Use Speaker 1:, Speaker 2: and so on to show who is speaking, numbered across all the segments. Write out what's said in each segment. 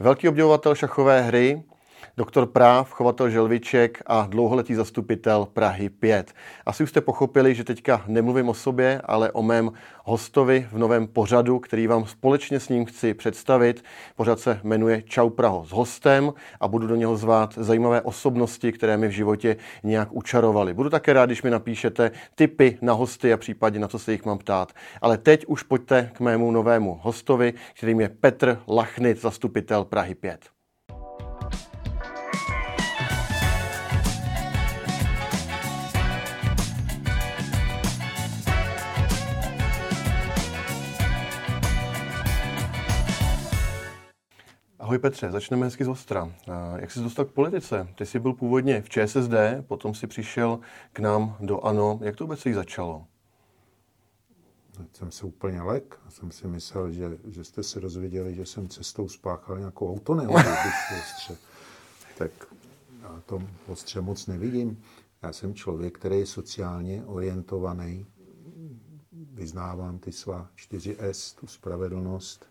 Speaker 1: Velký obdivovatel šachové hry, doktor práv, chovatel želviček a dlouholetý zastupitel Prahy 5. Asi už jste pochopili, že teďka nemluvím o sobě, ale o mém hostovi v novém pořadu, který vám společně s ním chci představit. Pořad se jmenuje Čau Praho s hostem a budu do něho zvát zajímavé osobnosti, které mi v životě nějak učarovaly. Budu také rád, když mi napíšete tipy na hosty a případně na co se jich mám ptát. Ale teď už pojďte k mému novému hostovi, kterým je Petr Lachnit, zastupitel Prahy 5. Ahoj Petře, začneme hezky z ostra. Jak jsi dostal k politice? Ty jsi byl původně v ČSSD, potom si přišel k nám do ANO. Jak to vůbec začalo?
Speaker 2: Teď jsem se úplně lek a jsem si myslel, že, že jste se dozvěděli, že jsem cestou spáchal nějakou autonehodu. Tak já to ostře moc nevidím. Já jsem člověk, který je sociálně orientovaný. Vyznávám ty svá 4S, tu spravedlnost,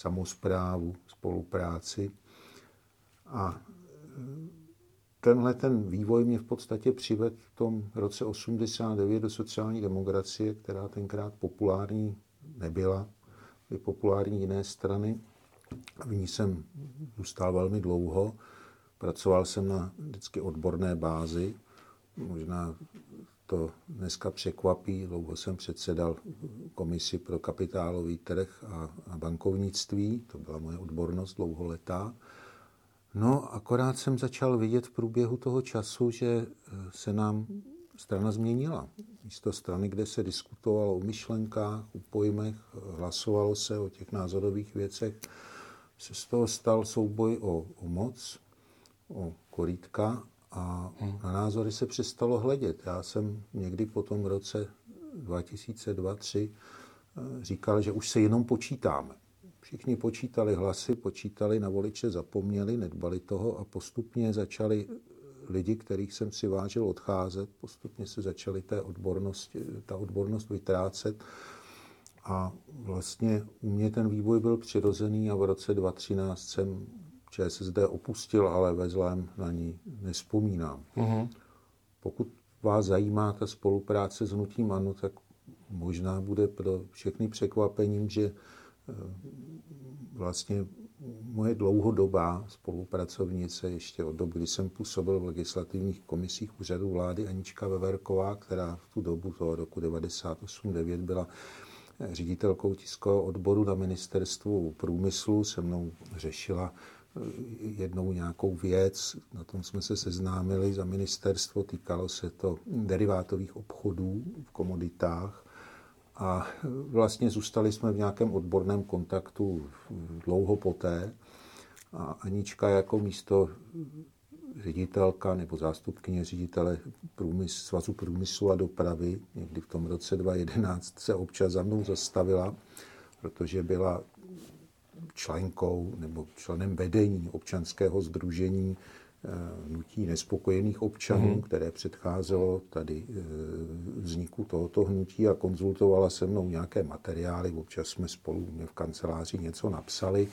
Speaker 2: samozprávu, spolupráci. A e, tenhle ten vývoj mě v podstatě přivedl v tom roce 89 do sociální demokracie, která tenkrát populární nebyla, byly populární jiné strany. V ní jsem zůstal velmi dlouho. Pracoval jsem na vždycky odborné bázi. Možná to dneska překvapí. Dlouho jsem předsedal komisi pro kapitálový trh a, a bankovnictví. To byla moje odbornost dlouholetá. No, akorát jsem začal vidět v průběhu toho času, že eh, se nám strana změnila. Místo strany, kde se diskutovalo o myšlenkách, o pojmech, hlasovalo se o těch názorových věcech, se z toho stal souboj o, o moc, o korítka a na názory se přestalo hledět. Já jsem někdy po tom roce 2002-2003 eh, říkal, že už se jenom počítáme. Všichni počítali hlasy, počítali na voliče, zapomněli, nedbali toho a postupně začali lidi, kterých jsem si vážil odcházet, postupně se začaly té odbornosti, ta odbornost vytrácet. A vlastně u mě ten vývoj byl přirozený a v roce 2013 jsem ČSSD opustil, ale ve zlém na ní nespomínám. Uh-huh. Pokud vás zajímá ta spolupráce s Hnutím ANO, tak možná bude pro všechny překvapením, že eh, vlastně moje dlouhodobá spolupracovnice ještě od doby, kdy jsem působil v legislativních komisích úřadu vlády Anička Veverková, která v tu dobu toho roku 98-9 byla ředitelkou tiskového odboru na ministerstvu průmyslu, se mnou řešila jednou nějakou věc, na tom jsme se seznámili za ministerstvo, týkalo se to derivátových obchodů v komoditách. A vlastně zůstali jsme v nějakém odborném kontaktu dlouho poté. A Anička jako místo ředitelka nebo zástupkyně ředitele průmysl, Svazu průmyslu a dopravy někdy v tom roce 2011 se občas za mnou zastavila, protože byla členkou nebo členem vedení občanského združení eh, hnutí nespokojených občanů, mm. které předcházelo tady eh, vzniku tohoto hnutí a konzultovala se mnou nějaké materiály. Občas jsme spolu v kanceláři něco napsali,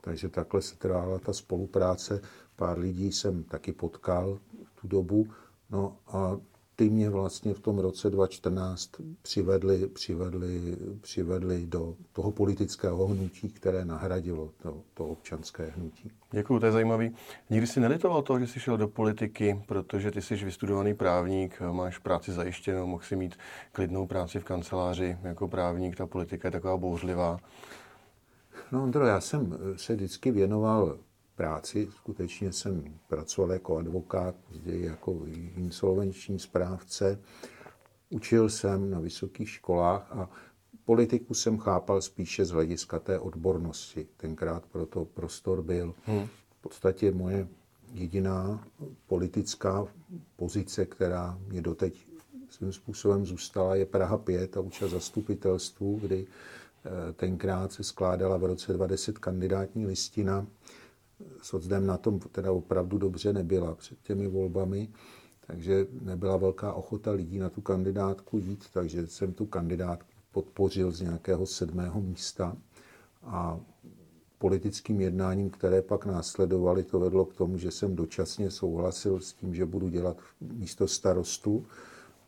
Speaker 2: takže takhle se trvala ta spolupráce. Pár lidí jsem taky potkal v tu dobu. No a ty mě vlastně v tom roce 2014 přivedli, přivedli, přivedli do toho politického hnutí, které nahradilo to, to občanské hnutí.
Speaker 1: Děkuji, to je zajímavý. Nikdy jsi nelitoval toho, že jsi šel do politiky, protože ty jsi vystudovaný právník, máš práci zajištěnou, mohl si mít klidnou práci v kanceláři jako právník, ta politika je taková bouřlivá.
Speaker 2: No, Ondro, já jsem se vždycky věnoval práci. Skutečně jsem pracoval jako advokát, později jako insolvenční správce. Učil jsem na vysokých školách a politiku jsem chápal spíše z hlediska té odbornosti. Tenkrát proto prostor byl. Hmm. V podstatě moje jediná politická pozice, která mě doteď svým způsobem zůstala, je Praha 5 a účast zastupitelstvu, kdy eh, tenkrát se skládala v roce 20 kandidátní listina socdem na tom teda opravdu dobře nebyla před těmi volbami, takže nebyla velká ochota lidí na tu kandidátku jít, takže jsem tu kandidátku podpořil z nějakého sedmého místa a politickým jednáním, které pak následovaly, to vedlo k tomu, že jsem dočasně souhlasil s tím, že budu dělat místo starostu.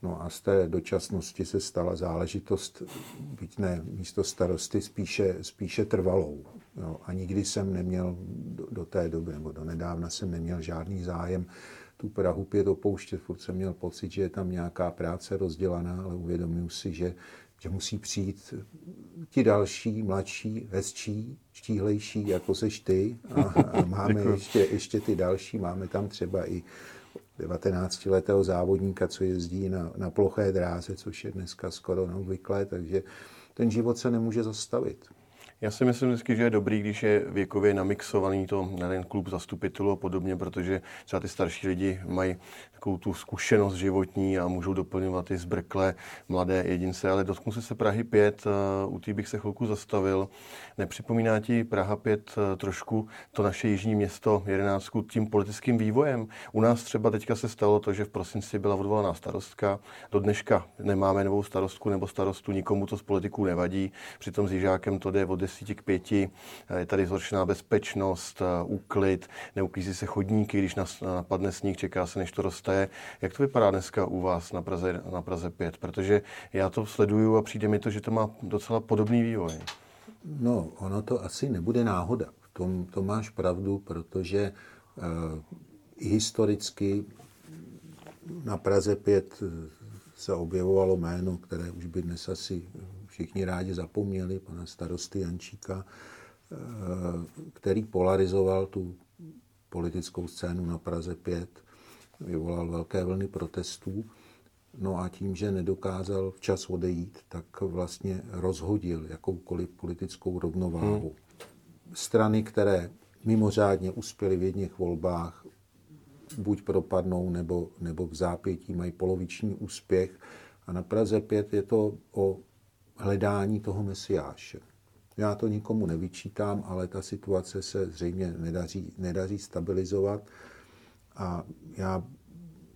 Speaker 2: No a z té dočasnosti se stala záležitost, byť ne místo starosty, spíše, spíše trvalou. Jo. A nikdy jsem neměl do, do té doby, nebo do nedávna jsem neměl žádný zájem tu Prahu pět opouštět. Furt jsem měl pocit, že je tam nějaká práce rozdělaná, ale uvědomuji si, že že musí přijít ti další, mladší, hezčí, štíhlejší, jako seš ty. A, a máme ještě, ještě ty další, máme tam třeba i 19-letého závodníka, co jezdí na, na ploché dráze, což je dneska skoro neobvyklé, takže ten život se nemůže zastavit.
Speaker 1: Já si myslím vždycky, že je dobrý, když je věkově namixovaný to jeden klub zastupitelů a podobně, protože třeba ty starší lidi mají takovou tu zkušenost životní a můžou doplňovat i zbrklé mladé jedince. Ale dotknu se se Prahy 5, eh, u té bych se chvilku zastavil. Nepřipomíná ti Praha 5 eh, trošku to naše jižní město 11 tím politickým vývojem? U nás třeba teďka se stalo to, že v prosinci byla odvolaná starostka. Do dneška nemáme novou starostku nebo starostu, nikomu to z politiků nevadí. Přitom s Jižákem to jde od 10 k 5. Eh, je tady zhoršená bezpečnost, úklid, neuklízí se chodníky, když napadne sníh, čeká se, než to roste. Jak to vypadá dneska u vás na Praze, na Praze 5? Protože já to sleduju a přijde mi to, že to má docela podobný vývoj.
Speaker 2: No, ono to asi nebude náhoda. V tom to máš pravdu, protože uh, historicky na Praze 5 se objevovalo jméno, které už by dnes asi všichni rádi zapomněli, pana starosty Jančíka, eh, který polarizoval tu politickou scénu na Praze 5 vyvolal velké vlny protestů. No a tím, že nedokázal včas odejít, tak vlastně rozhodil jakoukoliv politickou rovnováhu. Hmm. Strany, které mimořádně uspěly v jedných volbách, buď propadnou, nebo, nebo v zápětí mají poloviční úspěch. A na Praze 5 je to o hledání toho mesiáše. Já to nikomu nevyčítám, ale ta situace se zřejmě nedaří, nedaří stabilizovat. A já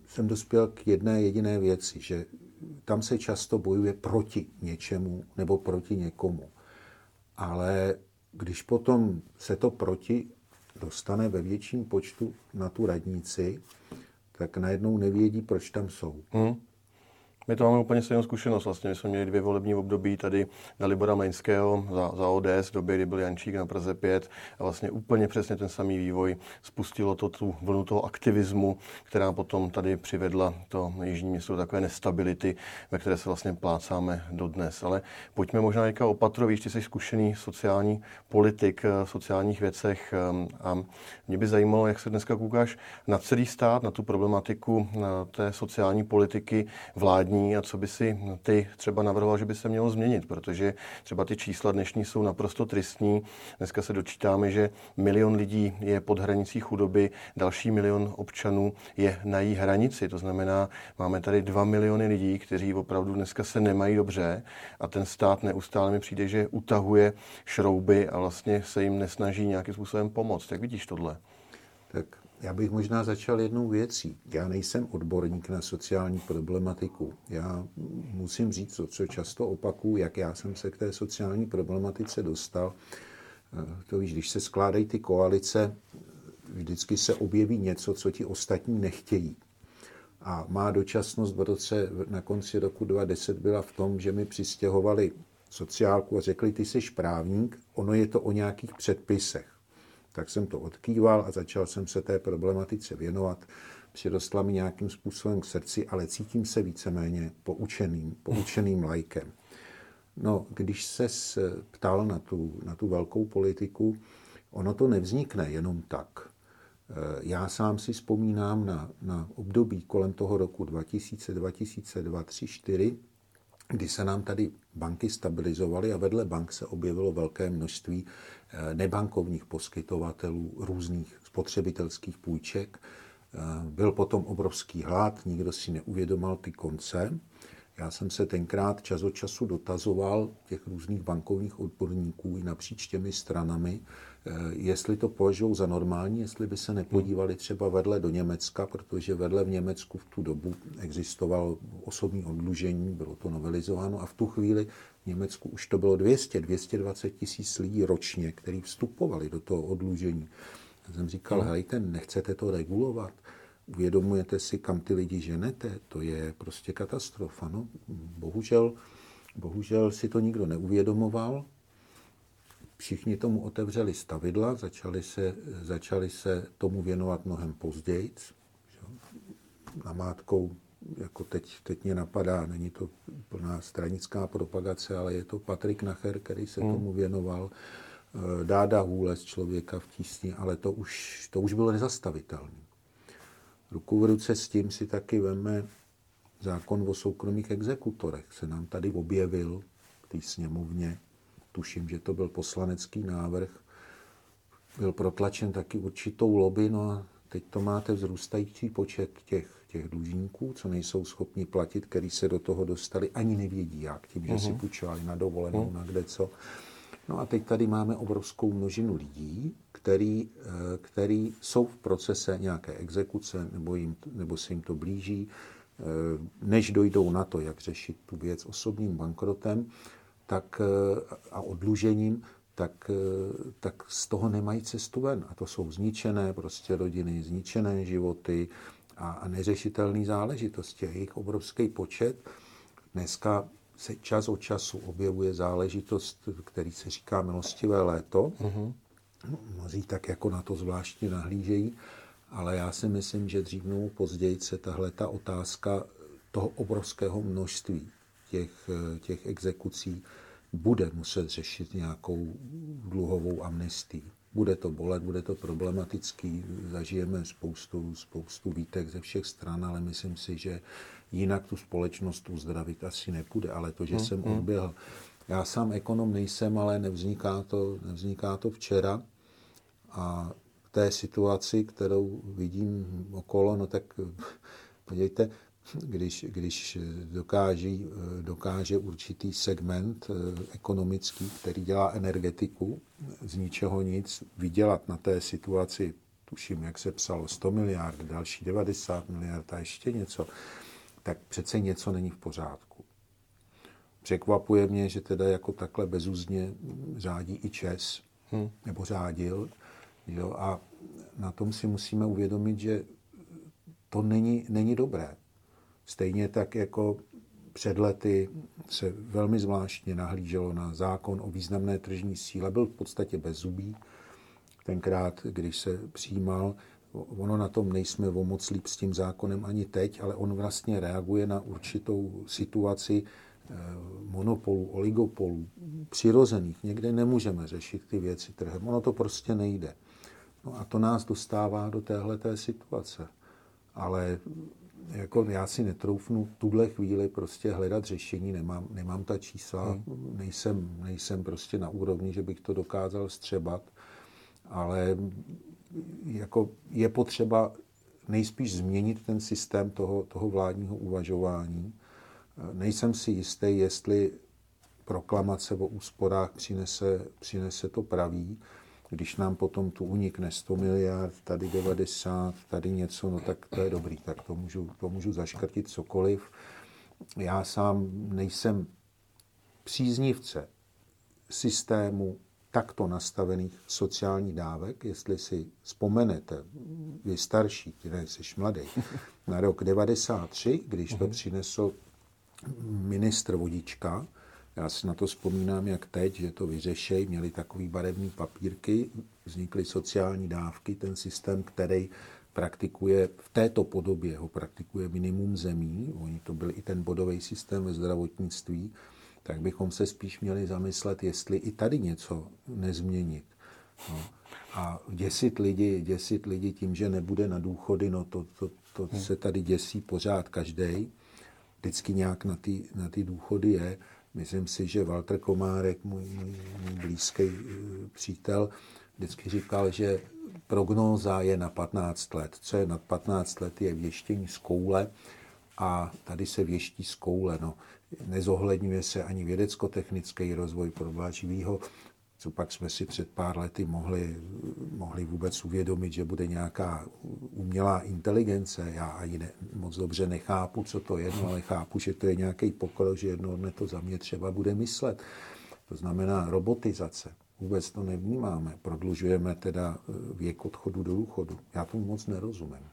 Speaker 2: jsem dospěl k jedné jediné věci, že tam se často bojuje proti něčemu nebo proti někomu. Ale když potom se to proti dostane ve větším počtu na tu radnici, tak najednou nevědí, proč tam jsou. Hmm.
Speaker 1: My to máme úplně stejnou zkušenost. Vlastně my jsme měli dvě volební období tady na Libora Mlejnského za, za ODS, v době, kdy byl Jančík na Praze 5 a vlastně úplně přesně ten samý vývoj spustilo to tu vlnu toho aktivismu, která potom tady přivedla to jižní město takové nestability, ve které se vlastně plácáme dodnes. Ale pojďme možná teďka o víš, ty jsi zkušený sociální politik v sociálních věcech a mě by zajímalo, jak se dneska koukáš na celý stát, na tu problematiku na té sociální politiky vládní změní a co by si ty třeba navrhoval, že by se mělo změnit, protože třeba ty čísla dnešní jsou naprosto tristní. Dneska se dočítáme, že milion lidí je pod hranicí chudoby, další milion občanů je na jí hranici. To znamená, máme tady dva miliony lidí, kteří opravdu dneska se nemají dobře a ten stát neustále mi přijde, že utahuje šrouby a vlastně se jim nesnaží nějakým způsobem pomoct. Jak vidíš tohle?
Speaker 2: Tak já bych možná začal jednou věcí. Já nejsem odborník na sociální problematiku. Já musím říct, co často opakuju, jak já jsem se k té sociální problematice dostal. Eh, to víš, když se skládají ty koalice, vždycky se objeví něco, co ti ostatní nechtějí. A má dočasnost v roce, na konci roku 2010 byla v tom, že mi přistěhovali sociálku a řekli, ty jsi právník, ono je to o nějakých předpisech tak jsem to odkýval a začal jsem se té problematice věnovat. Přirostla mi nějakým způsobem k srdci, ale cítím se víceméně poučeným, poučeným lajkem. No, když se ptal na tu, na tu velkou politiku, ono to nevznikne jenom tak. Eh, já sám si vzpomínám na, na období kolem toho roku 2000, 2002, 3, 4, kdy se nám tady banky stabilizovaly a vedle bank se objevilo velké množství eh, nebankovních poskytovatelů různých spotřebitelských půjček. Eh, byl potom obrovský hlad, nikdo si neuvědomal ty konce. Já jsem se tenkrát čas od času dotazoval těch různých bankovních odborníků i napříč těmi stranami, jestli to považují za normální, jestli by se nepodívali třeba vedle do Německa, protože vedle v Německu v tu dobu existovalo osobní odlužení, bylo to novelizováno a v tu chvíli v Německu už to bylo 200, 220 tisíc lidí ročně, kteří vstupovali do toho odlužení. Já jsem říkal, hmm. hejte, nechcete to regulovat? Uvědomujete si, kam ty lidi ženete? To je prostě katastrofa. No, bohužel, bohužel si to nikdo neuvědomoval. Všichni tomu otevřeli stavidla, začali se, začali se tomu věnovat mnohem později. Namátkou, jako teď, teď mě napadá, není to plná stranická propagace, ale je to Patrik Nacher, který se hmm. tomu věnoval. Eh, Dáda hůle z člověka v tísni, ale to už, to už bylo nezastavitelné. Ruku v ruce s tím si taky veme zákon o soukromých exekutorech. Se nám tady objevil v té sněmovně. Tuším, že to byl poslanecký návrh. Byl protlačen taky určitou lobby, no a teď to máte vzrůstající počet těch, těch dlužníků, co nejsou schopni platit, který se do toho dostali, ani nevědí jak, tím, že uh-huh. si mhm. půjčovali na dovolenou, uh-huh. na kde co. No a teď tady máme obrovskou množinu lidí, který, eh, který jsou v procese nějaké exekuce nebo, jim, nebo se jim to blíží, eh, než dojdou na to, jak řešit tu věc osobním bankrotem tak, eh, a odlužením, tak, tak z toho nemají cestu ven. A to jsou zničené prostě rodiny, zničené životy a, a neřešitelné záležitosti. Je jich obrovský počet. Dneska se čas od času objevuje záležitost, který se říká milostivé léto. Mm-hmm. Mnozí tak jako na to zvláštně nahlížejí, ale já si myslím, že dřív nebo později se tahle ta otázka toho obrovského množství těch, těch exekucí bude muset řešit nějakou dluhovou amnestii. Bude to bolet, bude to problematický, zažijeme spoustu, spoustu výtek ze všech stran, ale myslím si, že jinak tu společnost uzdravit asi nepůjde. Ale to, že hmm, jsem hmm. odběhl, já sám ekonom nejsem, ale nevzniká to, nevzniká to včera. A v té situaci, kterou vidím okolo, no tak podívejte, když, když dokáží, dokáže určitý segment eh, ekonomický, který dělá energetiku, z ničeho nic, vydělat na té situaci, tuším, jak se psalo, 100 miliard, další 90 miliard a ještě něco, tak přece něco není v pořádku. Překvapuje mě, že teda jako takhle bezúzně řádí i Čes, hmm. nebo řádil. Jo, a na tom si musíme uvědomit, že to není, není dobré. Stejně tak jako před lety se velmi zvláštně nahlíželo na zákon o významné tržní síle, byl v podstatě bez zubí. Tenkrát, když se přijímal, ono na tom nejsme o moc líp s tím zákonem ani teď, ale on vlastně reaguje na určitou situaci eh, monopolů, oligopolů, přirozených. Někde nemůžeme řešit ty věci trhem. Ono to prostě nejde. No a to nás dostává do téhle situace. Ale jako já si netroufnu v tuhle chvíli prostě hledat řešení, nemám, nemám ta čísla, hmm. nejsem, nejsem prostě na úrovni, že bych to dokázal střebat, ale jako je potřeba nejspíš změnit ten systém toho, toho vládního uvažování. Nejsem si jistý, jestli proklamace o úsporách přinese, přinese to pravý. Když nám potom tu unikne 100 miliard, tady 90, tady něco, no tak to je dobrý, tak to můžu, to můžu zaškrtit cokoliv. Já sám nejsem příznivce systému takto nastavených sociálních dávek, jestli si vzpomenete, vy starší, ty jsi mladý, na rok 93, když to mhm. přinesl ministr Vodička, já si na to vzpomínám, jak teď, že to vyřešej, měli takový barevný papírky, vznikly sociální dávky, ten systém, který praktikuje v této podobě, ho praktikuje minimum zemí, oni to byl i ten bodový systém ve zdravotnictví, tak bychom se spíš měli zamyslet, jestli i tady něco nezměnit. No. A děsit lidi, děsit lidi tím, že nebude na důchody, no to, to, to hmm. se tady děsí pořád každý. Vždycky nějak na ty, na ty důchody je. Myslím si, že Walter Komárek, můj, můj, můj blízký uh, přítel, vždycky říkal, že prognóza je na 15 let. Co je nad 15 let, je věštění z koule a tady se věští z koule. No, nezohledňuje se ani vědecko-technický rozvoj podle živého co pak jsme si před pár lety mohli, mohli vůbec uvědomit, že bude nějaká umělá inteligence. Já ani ne, moc dobře nechápu, co to je, no, ale chápu, že to je nějaký pokrok, že jedno dne to za mě třeba bude myslet. To znamená robotizace. Vůbec to nevnímáme. Prodlužujeme teda věk odchodu do důchodu. Já tomu moc nerozumím.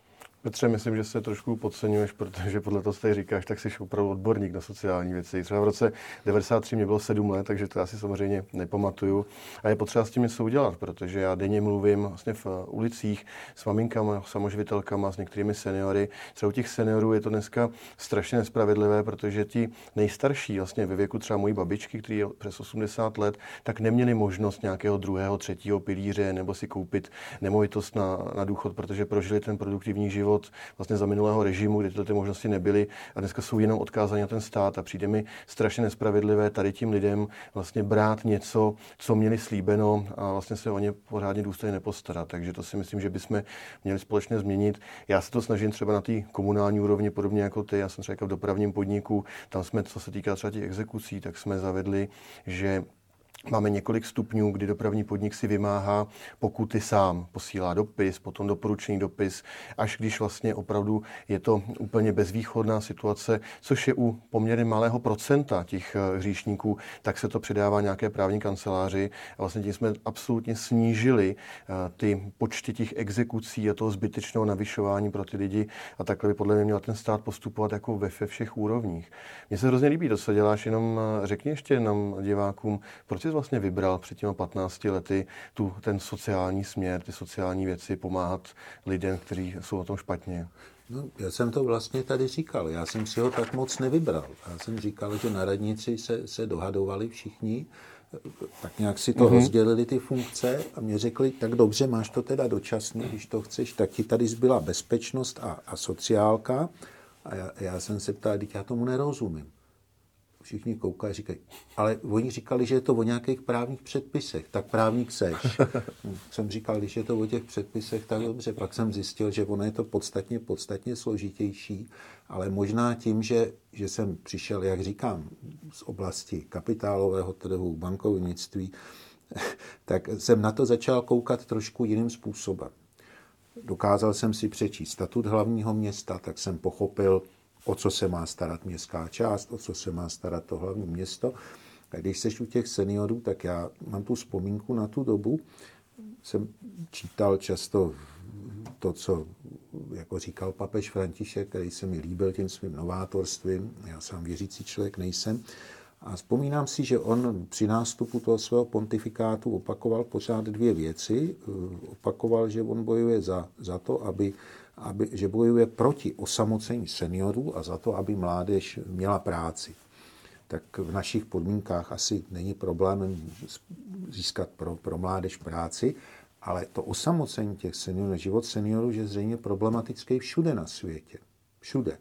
Speaker 1: Petře, myslím, že se trošku podceňuješ, protože podle toho, co tady říkáš, tak jsi opravdu odborník na sociální věci. Třeba v roce 93 mě bylo 7 let, takže to já si samozřejmě nepamatuju. A je potřeba s tím něco udělat, protože já denně mluvím vlastně v ulicích s maminkama, samoživitelkama, s některými seniory. Třeba u těch seniorů je to dneska strašně nespravedlivé, protože ti nejstarší, vlastně ve věku třeba mojí babičky, který je přes 80 let, tak neměli možnost nějakého druhého, třetího pilíře nebo si koupit nemovitost na, na důchod, protože prožili ten produktivní život život vlastně za minulého režimu, kdy tyto ty možnosti nebyly a dneska jsou jenom odkázáni na ten stát a přijde mi strašně nespravedlivé tady tím lidem vlastně brát něco, co měli slíbeno a vlastně se o ně pořádně důstojně nepostarat. Takže to si myslím, že bychom měli společně změnit. Já se to snažím třeba na té komunální úrovni, podobně jako ty. Já jsem třeba v dopravním podniku, tam jsme, co se týká třeba těch exekucí, tak jsme zavedli, že Máme několik stupňů, kdy dopravní podnik si vymáhá pokuty sám, posílá dopis, potom doporučený dopis, až když vlastně opravdu je to úplně bezvýchodná situace, což je u poměrně malého procenta těch eh, hříšníků, tak se to předává nějaké právní kanceláři. A vlastně tím jsme absolutně snížili eh, ty počty těch exekucí a toho zbytečného navyšování pro ty lidi. A takhle by podle mě měl ten stát postupovat jako ve, všech úrovních. Mně se hrozně líbí to, co děláš, jenom eh, řekni ještě nám divákům, proč vlastně vybral před těmi 15 lety tu, ten sociální směr, ty sociální věci, pomáhat lidem, kteří jsou na tom špatně?
Speaker 2: No, já jsem to vlastně tady říkal. Já jsem si ho tak moc nevybral. Já jsem říkal, že na radnici se, se dohadovali všichni, tak nějak si to mm-hmm. rozdělili ty funkce a mě řekli, tak dobře, máš to teda dočasně, když to chceš, tak ti tady zbyla bezpečnost a, a sociálka. A já, já jsem se ptal, já tomu nerozumím všichni koukají a říkají, ale oni říkali, že je to o nějakých právních předpisech, tak právník seš. jsem říkal, když je to o těch předpisech, tak dobře. Pak jsem zjistil, že ono je to podstatně, podstatně složitější, ale možná tím, že, že jsem přišel, jak říkám, z oblasti kapitálového trhu, bankovnictví, tak jsem na to začal koukat trošku jiným způsobem. Dokázal jsem si přečíst statut hlavního města, tak jsem pochopil, o co se má starat městská část, o co se má starat to hlavní město. A když seš u těch seniorů, tak já mám tu vzpomínku na tu dobu. Jsem čítal často to, co jako říkal papež František, který se mi líbil tím svým novátorstvím. Já sám věřící člověk nejsem. A vzpomínám si, že on při nástupu toho svého pontifikátu opakoval pořád dvě věci. Opakoval, že on bojuje za, za to, aby aby, že bojuje proti osamocení seniorů a za to, aby mládež měla práci. Tak v našich podmínkách asi není problém získat pro, pro mládež práci, ale to osamocení těch seniorů, život seniorů, je zřejmě problematický všude na světě. Všude.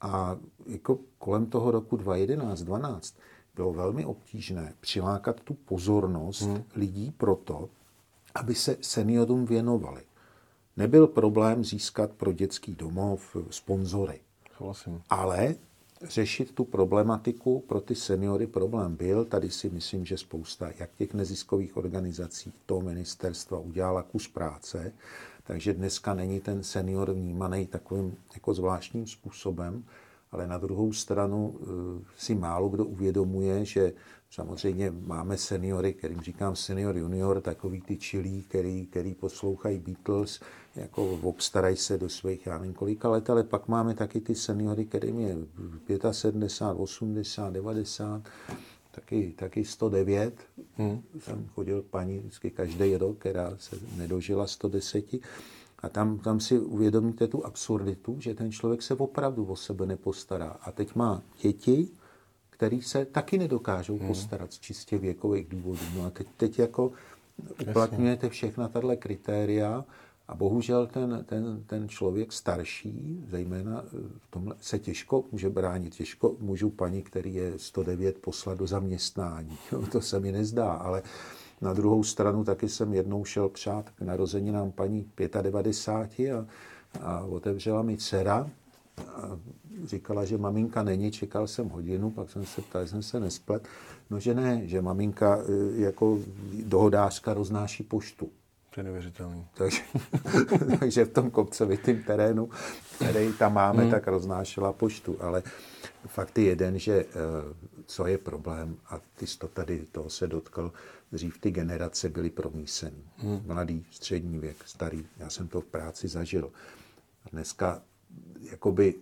Speaker 2: A jako kolem toho roku 2011-2012 bylo velmi obtížné přilákat tu pozornost hmm. lidí proto, aby se seniorům věnovali. Nebyl problém získat pro dětský domov sponzory. Ale řešit tu problematiku pro ty seniory problém byl. Tady si myslím, že spousta jak těch neziskových organizací, toho ministerstva udělala kus práce, takže dneska není ten senior vnímaný takovým jako zvláštním způsobem, ale na druhou stranu eh, si málo kdo uvědomuje, že samozřejmě máme seniory, kterým říkám senior junior, takový ty čilí, který, který poslouchají Beatles, jako obstarají se do svých, já nevím kolika let, ale pak máme taky ty seniory, kterým je 75, 80, 90, taky, taky 109. Hmm. Jsem chodil paní vždycky každý rok, která se nedožila 110. A tam, tam si uvědomíte tu absurditu, že ten člověk se opravdu o sebe nepostará. A teď má děti, který se taky nedokážou hmm. postarat z čistě věkových důvodů. No a teď, teď jako uplatňujete všechna tato kritéria a bohužel ten, ten, ten člověk starší, zejména eh, v tomhle, se těžko může bránit. Těžko můžu paní, který je 109, poslat do zaměstnání. to se mi nezdá, ale na druhou stranu taky jsem jednou šel přát k narozeninám paní 95 a, a otevřela mi dcera a říkala, že maminka není, čekal jsem hodinu, pak jsem se ptal, jsem se nesplet. No, že ne, že maminka e, jako dohodářka roznáší poštu.
Speaker 1: To je neuvěřitelný.
Speaker 2: Takže, takže v tom kopcovitém terénu, který tam máme, hmm. tak roznášela poštu. Ale fakt je jeden, že e, co je problém, a ty jsi to tady toho se dotkl, dřív ty generace byly promísený. Hmm. Mladý, střední věk, starý. Já jsem to v práci zažil. Dneska jakoby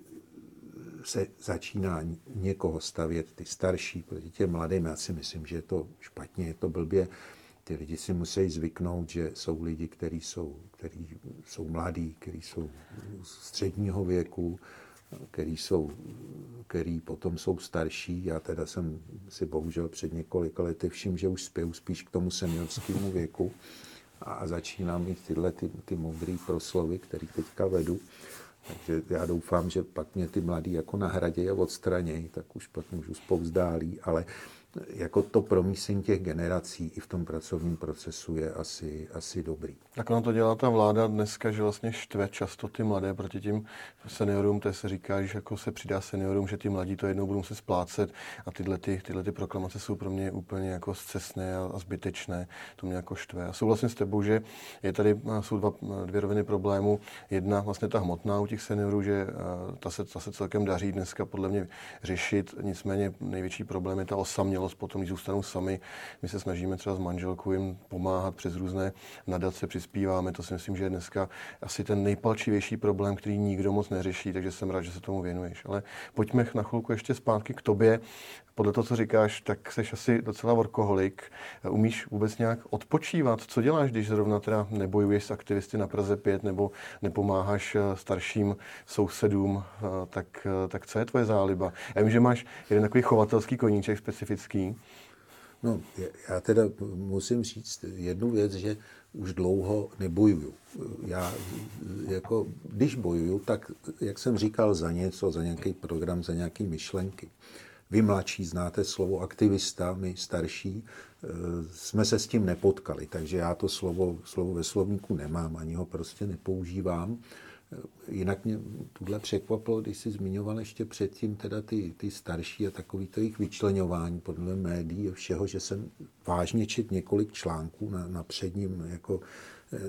Speaker 2: se začíná někoho stavět, ty starší, proti těm mladým, já si myslím, že je to špatně, je to blbě. Ty lidi si musí zvyknout, že jsou lidi, kteří jsou, který jsou mladí, kteří jsou středního věku, který, jsou, který potom jsou starší. Já teda jsem si bohužel před několika lety všiml, že už spěju spíš k tomu seniorskému věku a začínám mít tyhle ty, ty moudré proslovy, které teďka vedu. Takže já doufám, že pak mě ty mladí jako nahradí a odstranějí, tak už pak můžu spouzdálí, ale jako to promísení těch generací i v tom pracovním procesu je asi, asi dobrý.
Speaker 1: Tak ono to dělá ta vláda dneska, že vlastně štve často ty mladé proti tím seniorům, to se říká, že jako se přidá seniorům, že ty mladí to jednou budou se splácet a tyhle, ty, tyhle ty proklamace jsou pro mě úplně jako zcestné a, a zbytečné, to mě jako štve. A souhlasím s tebou, že je tady, jsou dva, dvě roviny problému. Jedna vlastně ta hmotná u těch seniorů, že ta se, ta se celkem daří dneska podle mě řešit, nicméně největší problém je ta osamělost zkušenost, potom když zůstanou sami. My se snažíme třeba s manželkou jim pomáhat přes různé nadace, přispíváme. To si myslím, že je dneska asi ten nejpalčivější problém, který nikdo moc neřeší, takže jsem rád, že se tomu věnuješ. Ale pojďme na chvilku ještě zpátky k tobě. Podle toho, co říkáš, tak jsi asi docela workoholik. Umíš vůbec nějak odpočívat? Co děláš, když zrovna teda nebojuješ s aktivisty na Praze 5 nebo nepomáháš eh, starším sousedům? Eh, tak, eh, tak co je tvoje záliba? Já vím, že máš jeden takový chovatelský koníček specifický.
Speaker 2: No, já teda musím říct jednu věc, že už dlouho nebojuju. Já jako, když bojuju, tak, jak jsem říkal, za něco, za nějaký program, za nějaké myšlenky. Vy mladší znáte slovo aktivista, my starší eh, jsme se s tím nepotkali, takže já to slovo, slovo ve slovníku nemám, ani ho prostě nepoužívám. Eh, jinak mě tuhle překvapilo, když jsi zmiňoval ještě předtím teda ty, ty starší a takový to jejich vyčlenování podle médií a všeho, že jsem vážně čet několik článků na, na předním jako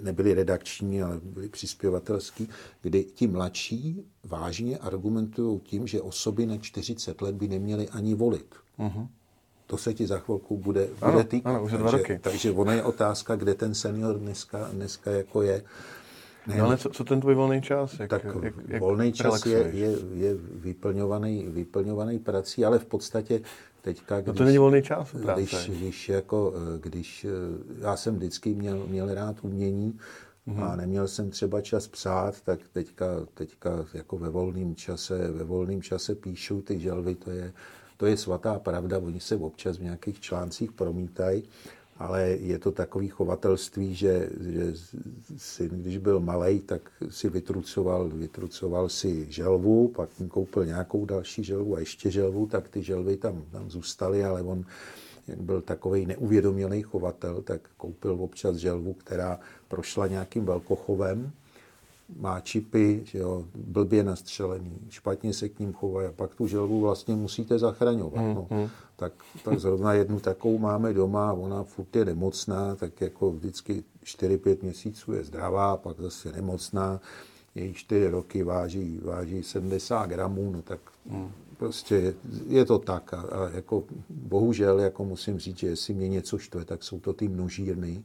Speaker 2: nebyly redakční, ale byly přispěvatelský, kdy ti mladší vážně argumentují tím, že osoby na 40 let by neměly ani volit. Uh-huh. To se ti za chvilku bude,
Speaker 1: ano,
Speaker 2: bude týkat.
Speaker 1: Ano, už takže, dva roky.
Speaker 2: takže ono je otázka, kde ten senior dneska, dneska jako je.
Speaker 1: Ne, no ale co, co ten tvůj volný čas?
Speaker 2: Jak, tak jak, jak volný čas je, je, je vyplňovaný, vyplňovaný prací, ale v podstatě teďka,
Speaker 1: když, no to není volný čas
Speaker 2: práce. Když, když, jako, eh, když, eh, já jsem vždycky měl, měl rád umění, mm-hmm. a neměl jsem třeba čas psát, tak teďka, teďka jako ve volném čase, ve volném čase píšu ty želvy, to je, to je svatá pravda, oni se občas v nějakých článcích promítají, ale je to takový chovatelství, že, že syn, když byl malý, tak si vytrucoval, vytrucoval si želvu, pak koupil nějakou další želvu a ještě želvu, tak ty želvy tam, tam zůstaly, ale on jak byl takový neuvědomělý chovatel, tak koupil občas želvu, která prošla nějakým velkochovem, má čipy, že jo, blbě nastřelený, špatně se k ním chovají a pak tu želvu vlastně musíte zachraňovat. No. Hmm. Tak, tak zrovna jednu takovou máme doma, ona furt je nemocná, tak jako vždycky 4-5 měsíců je zdravá, pak zase nemocná, její 4 roky váží, váží 70 gramů, no tak hmm. prostě je, je to tak a, a jako bohužel jako musím říct, že jestli mě něco štve, tak jsou to ty množírny,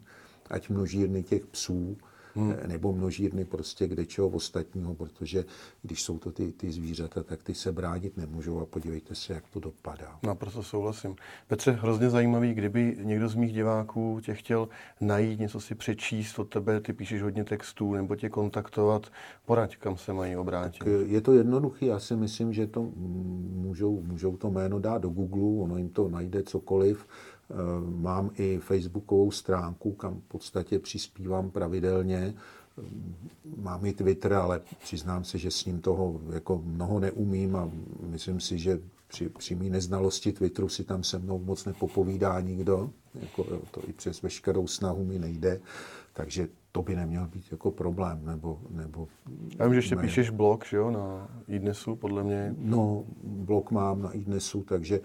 Speaker 2: ať množírny těch psů, hmm. nebo množírny prostě kde čeho ostatního, protože když jsou to ty, ty zvířata, tak ty se bránit nemůžou a podívejte se, jak to dopadá.
Speaker 1: Naprosto souhlasím. Petře, hrozně zajímavý, kdyby někdo z mých diváků tě chtěl najít, něco si přečíst od tebe, ty píšeš hodně textů, nebo tě kontaktovat, poraď, kam se mají obrátit. Tak
Speaker 2: je to jednoduché, já si myslím, že to můžou, můžou to jméno dát do Google, ono jim to najde cokoliv. Eh, mám i facebookovou stránku, kam v podstatě přispívám pravidelně. Eh, mám i Twitter, ale přiznám se, že s ním toho jako mnoho neumím a myslím si, že při, při mý neznalosti Twitteru si tam se mnou moc nepopovídá nikdo. Jako, to i přes veškerou snahu mi nejde. Takže to by neměl být jako problém. Nebo, nebo
Speaker 1: Já vím, že ještě píšeš blog, že jo, na iDnesu, podle mě.
Speaker 2: No, blog mám na iDnesu, takže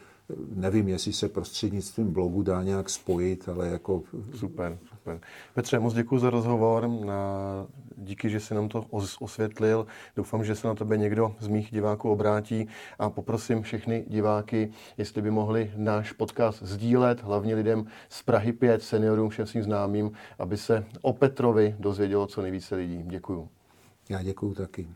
Speaker 2: nevím, jestli se prostřednictvím blogu dá nějak spojit, ale jako...
Speaker 1: Super, super. Petře, moc děkuji za rozhovor. Na... Díky, že jsi nám to osvětlil. Doufám, že se na tebe někdo z mých diváků obrátí a poprosím všechny diváky, jestli by mohli náš podcast sdílet, hlavně lidem z Prahy 5, seniorům, všem svým známým, aby se o Petrovi dozvědělo co nejvíce lidí. Děkuju.
Speaker 2: Já děkuju taky.